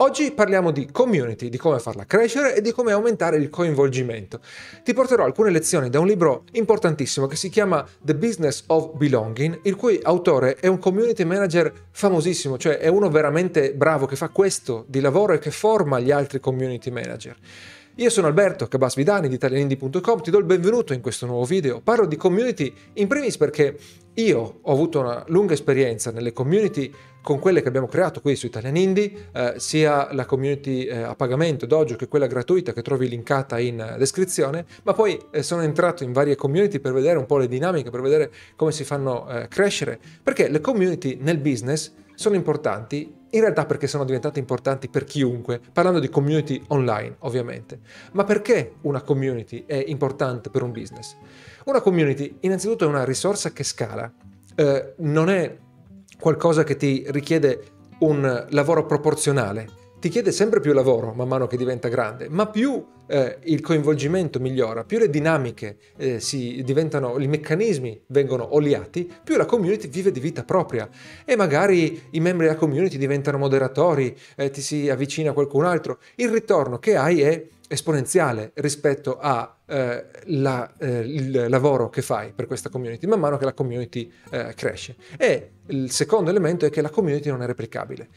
Oggi parliamo di community, di come farla crescere e di come aumentare il coinvolgimento. Ti porterò alcune lezioni da un libro importantissimo che si chiama The Business of Belonging, il cui autore è un community manager famosissimo, cioè è uno veramente bravo che fa questo di lavoro e che forma gli altri community manager. Io sono Alberto Cabasvidani di italianindi.com, ti do il benvenuto in questo nuovo video. Parlo di community in primis perché io ho avuto una lunga esperienza nelle community con quelle che abbiamo creato qui su Italian Indie, eh, sia la community eh, a pagamento Dojo che quella gratuita che trovi linkata in descrizione, ma poi eh, sono entrato in varie community per vedere un po' le dinamiche, per vedere come si fanno eh, crescere, perché le community nel business sono importanti in realtà perché sono diventate importanti per chiunque, parlando di community online ovviamente. Ma perché una community è importante per un business? Una community innanzitutto è una risorsa che scala, eh, non è qualcosa che ti richiede un lavoro proporzionale, ti chiede sempre più lavoro man mano che diventa grande, ma più eh, il coinvolgimento migliora, più le dinamiche eh, si diventano, i meccanismi vengono oliati, più la community vive di vita propria e magari i membri della community diventano moderatori, eh, ti si avvicina qualcun altro. Il ritorno che hai è esponenziale rispetto al eh, lavoro che fai per questa community, man mano che la community eh, cresce. E il secondo elemento è che la community non è replicabile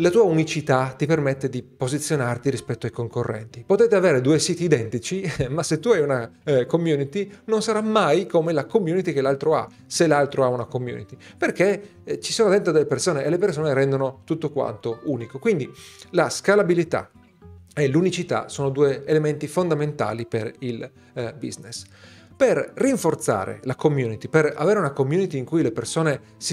la tua unicità ti permette di posizionarti rispetto ai concorrenti. Potete avere due siti identici, ma se tu hai una eh, community non sarà mai come la community che l'altro ha, se l'altro ha una community, perché eh, ci sono dentro delle persone e le persone rendono tutto quanto unico. Quindi la scalabilità e l'unicità sono due elementi fondamentali per il eh, business per rinforzare la community, per avere una community cui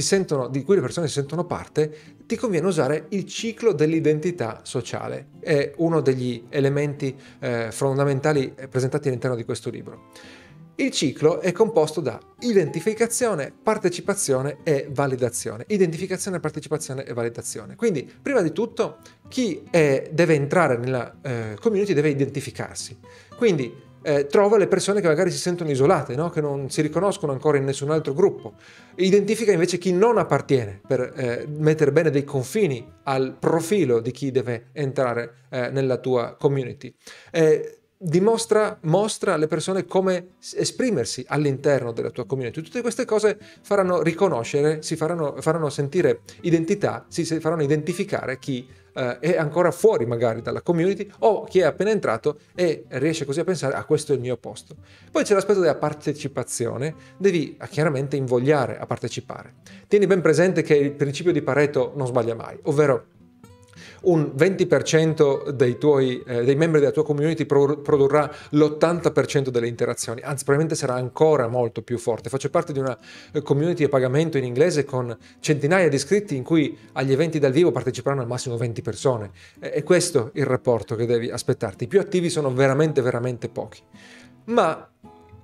sentono, di cui le persone si sentono parte, ti conviene usare il ciclo dell'identità sociale. È uno degli elementi eh, fondamentali presentati all'interno di questo libro. Il ciclo è composto da identificazione, partecipazione e validazione. Identificazione, partecipazione e validazione. Quindi, prima di tutto, chi è, deve entrare nella eh, community deve identificarsi. Quindi, eh, trova le persone che magari si sentono isolate, no? che non si riconoscono ancora in nessun altro gruppo. Identifica invece chi non appartiene per eh, mettere bene dei confini al profilo di chi deve entrare eh, nella tua community. Eh, dimostra, mostra alle persone come esprimersi all'interno della tua community. Tutte queste cose faranno riconoscere, si faranno, faranno sentire identità, si faranno identificare chi eh, è ancora fuori magari dalla community o chi è appena entrato e riesce così a pensare, ah questo è il mio posto. Poi c'è l'aspetto della partecipazione, devi ah, chiaramente invogliare a partecipare. Tieni ben presente che il principio di Pareto non sbaglia mai, ovvero un 20% dei, tuoi, eh, dei membri della tua community pro- produrrà l'80% delle interazioni, anzi probabilmente sarà ancora molto più forte. Faccio parte di una eh, community a pagamento in inglese con centinaia di iscritti in cui agli eventi dal vivo parteciperanno al massimo 20 persone. È questo il rapporto che devi aspettarti. I più attivi sono veramente, veramente pochi. Ma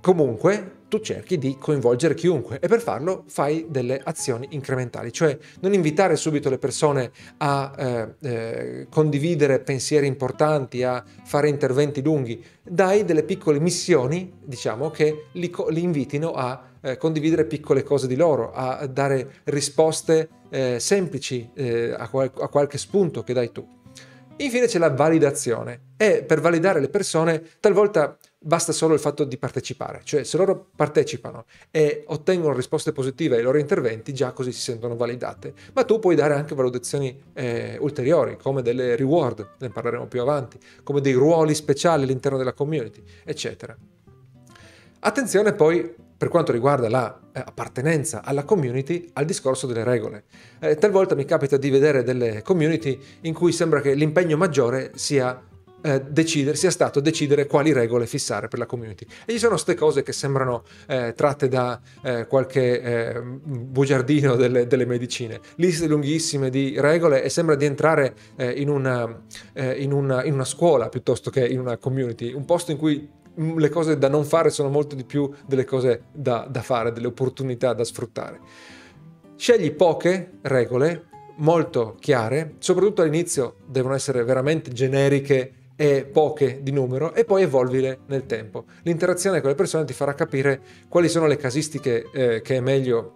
comunque tu cerchi di coinvolgere chiunque e per farlo fai delle azioni incrementali, cioè non invitare subito le persone a eh, eh, condividere pensieri importanti, a fare interventi lunghi, dai delle piccole missioni, diciamo, che li, li invitino a eh, condividere piccole cose di loro, a dare risposte eh, semplici eh, a, qual- a qualche spunto che dai tu. Infine c'è la validazione e per validare le persone talvolta basta solo il fatto di partecipare, cioè se loro partecipano e ottengono risposte positive ai loro interventi, già così si sentono validate. Ma tu puoi dare anche valutazioni eh, ulteriori, come delle reward, ne parleremo più avanti, come dei ruoli speciali all'interno della community, eccetera. Attenzione poi per quanto riguarda l'appartenenza eh, alla community, al discorso delle regole. Eh, talvolta mi capita di vedere delle community in cui sembra che l'impegno maggiore sia eh, decidere, sia stato decidere quali regole fissare per la community. E ci sono queste cose che sembrano eh, tratte da eh, qualche eh, bugiardino delle, delle, medicine, liste lunghissime di regole e sembra di entrare eh, in una, eh, in, una, in una scuola piuttosto che in una community, un posto in cui le cose da non fare sono molto di più delle cose da, da fare, delle opportunità da sfruttare. Scegli poche regole molto chiare, soprattutto all'inizio devono essere veramente generiche e poche di numero e poi evolvile nel tempo. L'interazione con le persone ti farà capire quali sono le casistiche eh, che è meglio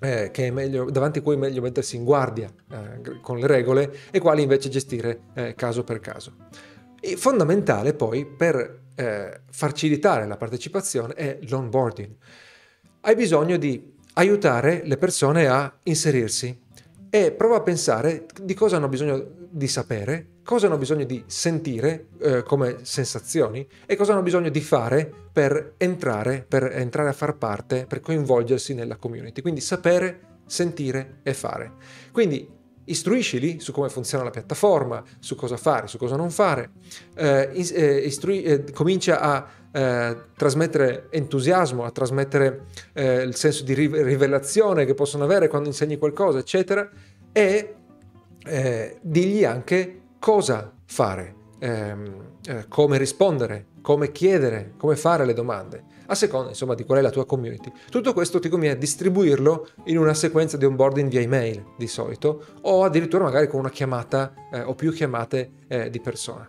eh, che è meglio, davanti a cui è meglio mettersi in guardia eh, con le regole e quali invece gestire eh, caso per caso. E fondamentale poi per eh, facilitare la partecipazione è l'onboarding. Hai bisogno di aiutare le persone a inserirsi e prova a pensare di cosa hanno bisogno di sapere, cosa hanno bisogno di sentire eh, come sensazioni e cosa hanno bisogno di fare per entrare, per entrare a far parte, per coinvolgersi nella community. Quindi sapere, sentire e fare. Quindi istruiscili su come funziona la piattaforma, su cosa fare, su cosa non fare, eh, eh, istrui, eh, comincia a eh, trasmettere entusiasmo, a trasmettere eh, il senso di rivelazione che possono avere quando insegni qualcosa, eccetera, e eh, digli anche cosa fare, ehm, come rispondere, come chiedere, come fare le domande a seconda insomma di qual è la tua community. Tutto questo ti conviene distribuirlo in una sequenza di onboarding via email di solito o addirittura magari con una chiamata eh, o più chiamate eh, di persona.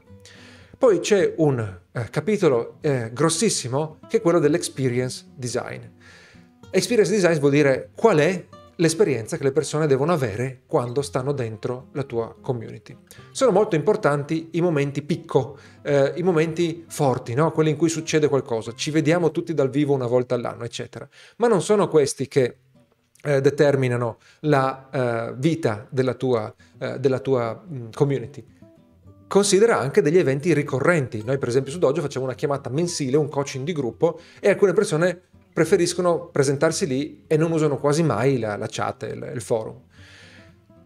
Poi c'è un eh, capitolo eh, grossissimo che è quello dell'experience design. Experience design vuol dire qual è l'esperienza che le persone devono avere quando stanno dentro la tua community. Sono molto importanti i momenti picco, eh, i momenti forti, no? quelli in cui succede qualcosa, ci vediamo tutti dal vivo una volta all'anno, eccetera. Ma non sono questi che eh, determinano la eh, vita della tua, eh, della tua mm, community. Considera anche degli eventi ricorrenti. Noi, per esempio, su Dojo facciamo una chiamata mensile, un coaching di gruppo, e alcune persone preferiscono presentarsi lì e non usano quasi mai la, la chat, il, il forum.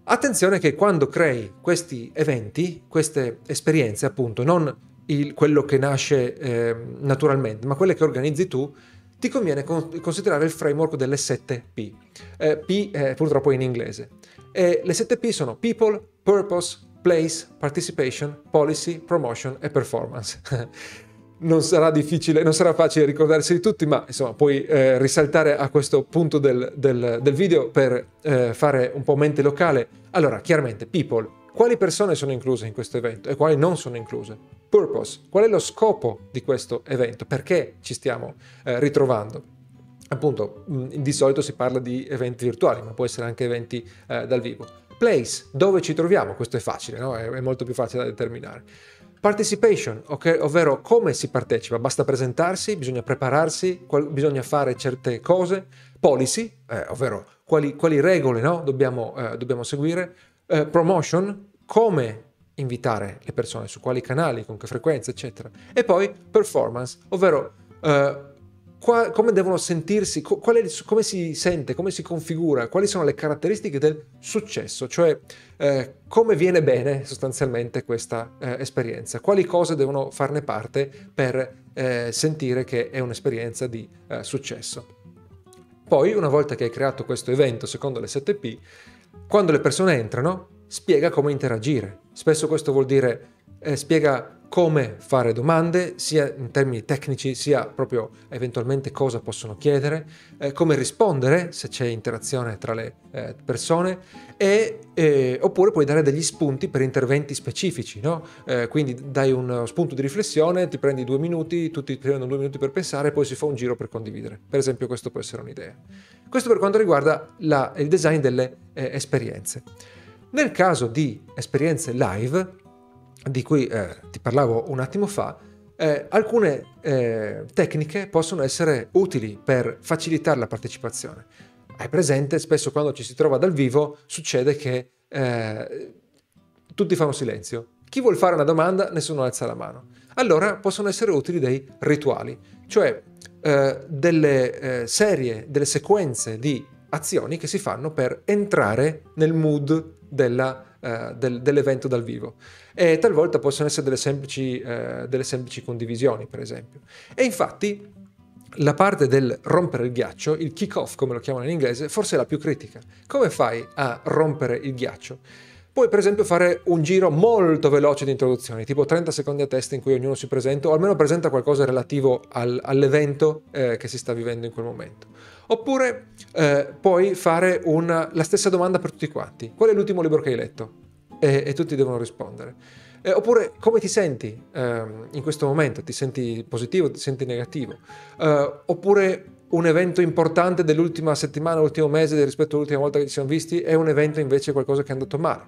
Attenzione che quando crei questi eventi, queste esperienze, appunto, non il, quello che nasce eh, naturalmente, ma quelle che organizzi tu, ti conviene con, considerare il framework delle 7 P. Eh, P è purtroppo in inglese. E le 7 P sono People, Purpose, Place, Participation, Policy, Promotion e Performance. non sarà difficile, non sarà facile ricordarsi di tutti, ma insomma puoi eh, risaltare a questo punto del, del, del video per eh, fare un po' mente locale. Allora, chiaramente, people, quali persone sono incluse in questo evento e quali non sono incluse? Purpose, qual è lo scopo di questo evento? Perché ci stiamo eh, ritrovando? Appunto, mh, di solito si parla di eventi virtuali, ma può essere anche eventi eh, dal vivo. Place, dove ci troviamo? Questo è facile, no? è, è molto più facile da determinare. Participation, okay? ovvero come si partecipa, basta presentarsi, bisogna prepararsi, qual- bisogna fare certe cose. Policy, eh, ovvero quali, quali regole no? dobbiamo, eh, dobbiamo, seguire. Eh, promotion, come invitare le persone, su quali canali, con che frequenza, eccetera. E poi performance, ovvero eh, qua, come devono sentirsi, è, come si sente, come si configura, quali sono le caratteristiche del successo, cioè eh, come viene bene sostanzialmente questa eh, esperienza, quali cose devono farne parte per eh, sentire che è un'esperienza di eh, successo. Poi, una volta che hai creato questo evento secondo le 7P, quando le persone entrano, spiega come interagire. Spesso questo vuol dire eh, spiega come fare domande, sia in termini tecnici, sia proprio eventualmente cosa possono chiedere, eh, come rispondere se c'è interazione tra le eh, persone, e, eh, oppure puoi dare degli spunti per interventi specifici, no? Eh, quindi dai uno spunto di riflessione, ti prendi due minuti, tutti prendono due minuti per pensare, poi si fa un giro per condividere. Per esempio questo può essere un'idea. Questo per quanto riguarda la, il design delle eh, esperienze. Nel caso di esperienze live, di cui eh, ti parlavo un attimo fa, eh, alcune eh, tecniche possono essere utili per facilitare la partecipazione. Hai presente, spesso quando ci si trova dal vivo succede che eh, tutti fanno silenzio. Chi vuole fare una domanda, nessuno alza la mano. Allora possono essere utili dei rituali, cioè eh, delle eh, serie, delle sequenze di azioni che si fanno per entrare nel mood della del, dell'evento dal vivo. E talvolta possono essere delle semplici, eh, delle semplici condivisioni, per esempio. E infatti la parte del rompere il ghiaccio, il kick-off come lo chiamano in inglese, forse è la più critica. Come fai a rompere il ghiaccio? Puoi per esempio fare un giro molto veloce di introduzioni, tipo 30 secondi a testa in cui ognuno si presenta o almeno presenta qualcosa relativo al, all'evento eh, che si sta vivendo in quel momento. Oppure eh, puoi fare una, la stessa domanda per tutti quanti. Qual è l'ultimo libro che hai letto? E, e tutti devono rispondere. Eh, oppure come ti senti ehm, in questo momento? Ti senti positivo, ti senti negativo? Eh, oppure un evento importante dell'ultima settimana, l'ultimo mese rispetto all'ultima volta che ci siamo visti e un evento invece qualcosa che è andato male.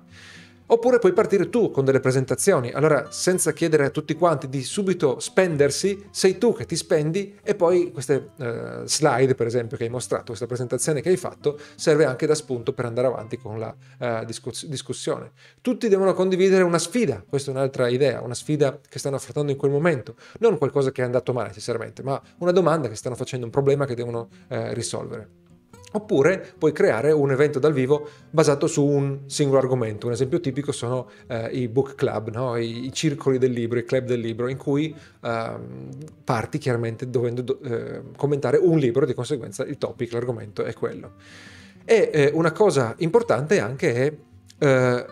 Oppure puoi partire tu con delle presentazioni. Allora, senza chiedere a tutti quanti di subito spendersi, sei tu che ti spendi e poi queste uh, slide, per esempio, che hai mostrato, questa presentazione che hai fatto, serve anche da spunto per andare avanti con la uh, discuss- discussione. Tutti devono condividere una sfida, questa è un'altra idea, una sfida che stanno affrontando in quel momento, non qualcosa che è andato male necessariamente, ma una domanda che stanno facendo, un problema che devono uh, risolvere. Oppure puoi creare un evento dal vivo basato su un singolo argomento. Un esempio tipico sono eh, i book club, no? I, I, circoli del libro, i club del libro, in cui eh, parti chiaramente dovendo do, eh, commentare un libro, di conseguenza il topic, l'argomento è quello. E eh, una cosa importante anche è eh,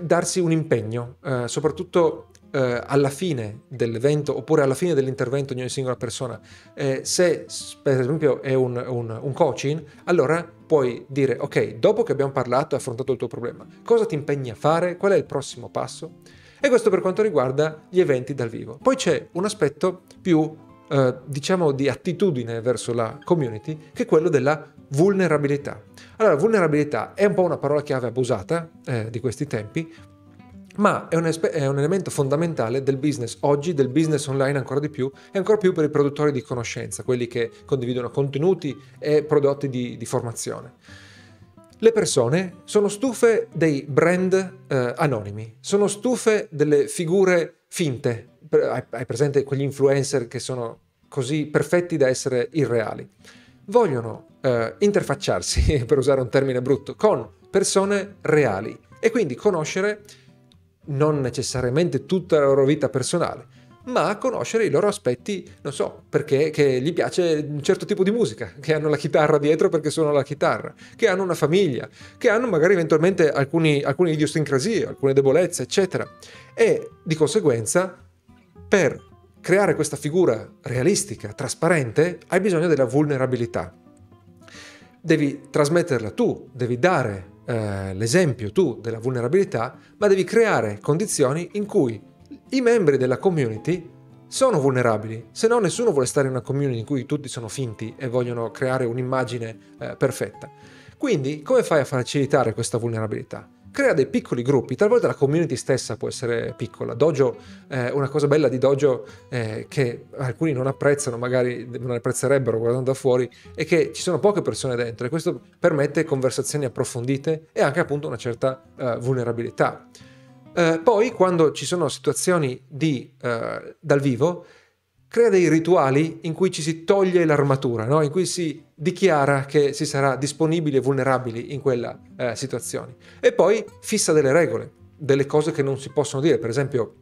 darsi un impegno, eh, soprattutto eh, alla fine dell'evento oppure alla fine dell'intervento di ogni singola persona, eh, se per esempio è un, un, un, coaching, allora puoi dire ok, dopo che abbiamo parlato e affrontato il tuo problema, cosa ti impegni a fare? Qual è il prossimo passo? E questo per quanto riguarda gli eventi dal vivo. Poi c'è un aspetto più, eh, diciamo, di attitudine verso la community, che è quello della vulnerabilità. Allora, vulnerabilità è un po' una parola chiave abusata eh, di questi tempi, ma è un, espe- è un, elemento fondamentale del business oggi, del business online ancora di più, e ancora più per i produttori di conoscenza, quelli che condividono contenuti e prodotti di, di formazione. Le persone sono stufe dei brand eh, anonimi, sono stufe delle figure finte. Hai presente quegli influencer che sono così perfetti da essere irreali? Vogliono eh, interfacciarsi, per usare un termine brutto, con persone reali e quindi conoscere non necessariamente tutta la loro vita personale, ma conoscere i loro aspetti, non so, perché gli piace un certo tipo di musica, che hanno la chitarra dietro perché suonano la chitarra, che hanno una famiglia, che hanno magari eventualmente alcuni, alcune idiosincrasie, alcune debolezze, eccetera. E di conseguenza, per creare questa figura realistica, trasparente, hai bisogno della vulnerabilità. Devi trasmetterla tu, devi dare eh, l'esempio tu della vulnerabilità, ma devi creare condizioni in cui i membri della community sono vulnerabili, se no nessuno vuole stare in una community in cui tutti sono finti e vogliono creare un'immagine eh, perfetta. Quindi come fai a facilitare questa vulnerabilità? Crea dei piccoli gruppi, talvolta la community stessa può essere piccola. Dojo, eh, una cosa bella di Dojo eh, che alcuni non apprezzano, magari non apprezzerebbero guardando da fuori, è che ci sono poche persone dentro e questo permette conversazioni approfondite e anche appunto una certa uh, vulnerabilità. Uh, poi quando ci sono situazioni di, uh, dal vivo, crea dei rituali in cui ci si toglie l'armatura, no? in cui si dichiara che si sarà disponibili e vulnerabili in quella eh, situazione. E poi fissa delle regole, delle cose che non si possono dire, per esempio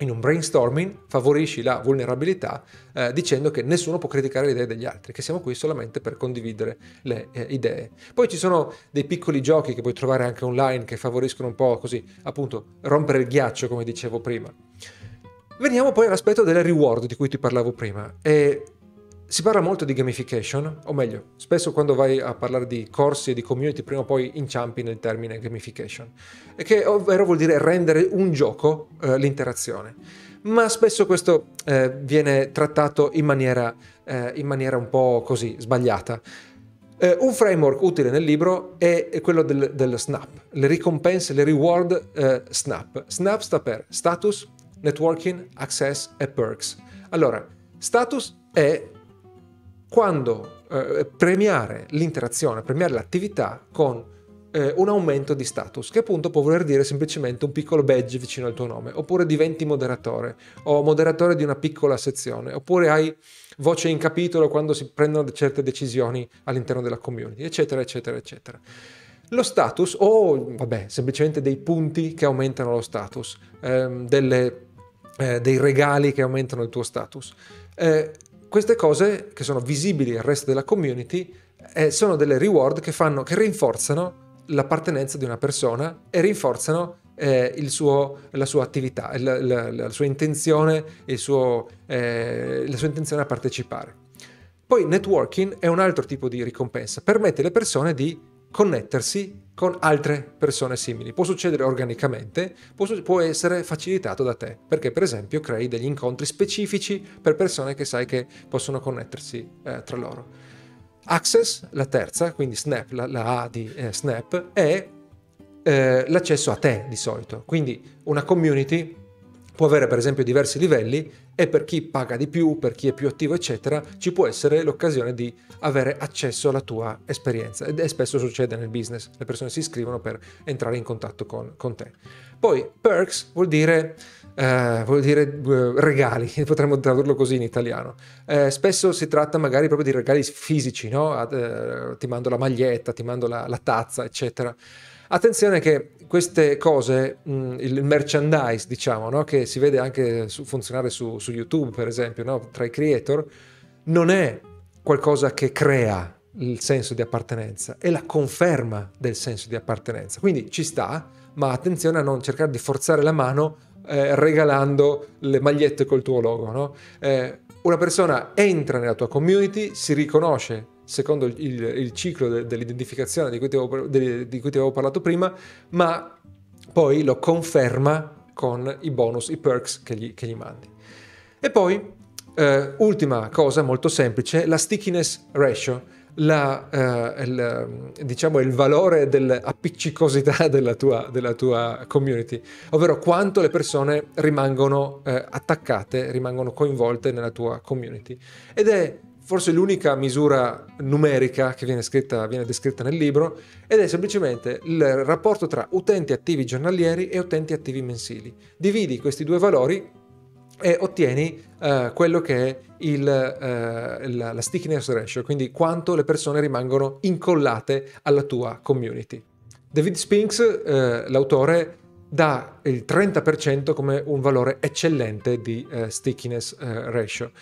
in un brainstorming favorisci la vulnerabilità eh, dicendo che nessuno può criticare le idee degli altri, che siamo qui solamente per condividere le eh, idee. Poi ci sono dei piccoli giochi che puoi trovare anche online che favoriscono un po' così, appunto, rompere il ghiaccio, come dicevo prima. Veniamo poi all'aspetto delle reward di cui ti parlavo prima. E si parla molto di gamification, o meglio, spesso quando vai a parlare di corsi e di community, prima o poi inciampi nel termine gamification, che ovvero vuol dire rendere un gioco eh, l'interazione. Ma spesso questo eh, viene trattato in maniera, eh, in maniera, un po' così, sbagliata. Eh, un framework utile nel libro è, quello del, del, SNAP, le ricompense, le reward eh, SNAP. SNAP sta per status, networking, access e perks. Allora, status è quando eh, premiare l'interazione, premiare l'attività con eh, un aumento di status, che appunto può voler dire semplicemente un piccolo badge vicino al tuo nome, oppure diventi moderatore o moderatore di una piccola sezione, oppure hai voce in capitolo quando si prendono certe decisioni all'interno della community, eccetera, eccetera, eccetera. Lo status o, vabbè, semplicemente dei punti che aumentano lo status, ehm, delle eh, dei regali che aumentano il tuo status. Eh, queste cose che sono visibili al resto della community eh, sono delle reward che, fanno, che rinforzano l'appartenenza di una persona e rinforzano eh, suo, la sua attività, la, la, la sua intenzione, suo, eh, la sua intenzione a partecipare. Poi networking è un altro tipo di ricompensa, permette alle persone di connettersi con altre persone simili. Può succedere organicamente, può, può, essere facilitato da te, perché per esempio crei degli incontri specifici per persone che sai che possono connettersi eh, tra loro. Access, la terza, quindi Snap, la, la A di eh, Snap, è eh, l'accesso a te di solito. Quindi una community può avere per esempio diversi livelli e per chi paga di più, per chi è più attivo, eccetera, ci può essere l'occasione di avere accesso alla tua esperienza. Ed è spesso succede nel business, le persone si iscrivono per entrare in contatto con, con te. Poi perks vuol dire, eh, vuol dire eh, regali, potremmo tradurlo così in italiano. Eh, spesso si tratta magari proprio di regali fisici, no? Eh, ti mando la maglietta, ti mando la, la tazza, eccetera. Attenzione che queste cose, il merchandise, diciamo, no? che si vede anche funzionare su, su, YouTube, per esempio, no? tra i creator, non è qualcosa che crea il senso di appartenenza, è la conferma del senso di appartenenza. Quindi ci sta, ma attenzione a non cercare di forzare la mano eh, regalando le magliette col tuo logo. No? Eh, una persona entra nella tua community, si riconosce secondo il, il ciclo de, dell'identificazione di cui, avevo, de, di cui, ti avevo, parlato prima, ma poi lo conferma con i bonus, i perks che gli, che gli mandi. E poi, eh, ultima cosa molto semplice, la stickiness ratio. La, eh, il, diciamo il valore dell'appiccicosità della tua, della tua, community, ovvero quanto le persone rimangono eh, attaccate, rimangono coinvolte nella tua community. Ed è forse l'unica misura numerica che viene, scritta, viene, descritta nel libro ed è semplicemente il rapporto tra utenti attivi giornalieri e utenti attivi mensili. Dividi questi due valori e ottieni uh, quello che è il, uh, la, la stickiness ratio, quindi quanto le persone rimangono incollate alla tua community. David Spinks, uh, l'autore, dà il 30% come un valore eccellente di stickiness ratio.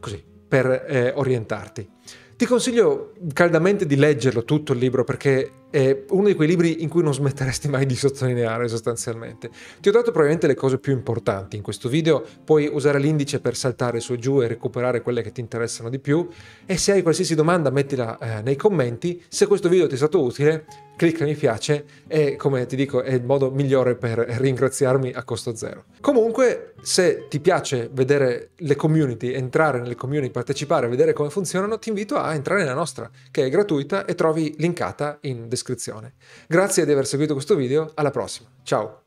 così, per eh, orientarti. Ti consiglio caldamente di leggerlo tutto il libro perché è uno di quei libri in cui non smetteresti mai di sottolineare sostanzialmente. Ti ho dato probabilmente le cose più importanti in questo video, puoi usare l'indice per saltare su e giù e recuperare quelle che ti interessano di più e se hai qualsiasi domanda mettila eh, nei commenti. Se questo video ti è stato utile clicca mi piace e come ti dico è il modo migliore per ringraziarmi a costo zero. Comunque se ti piace vedere le community, entrare nelle community, partecipare, vedere come funzionano, ti invito a entrare nella nostra che è gratuita e trovi linkata in descrizione. Grazie di aver seguito questo video, alla prossima, ciao!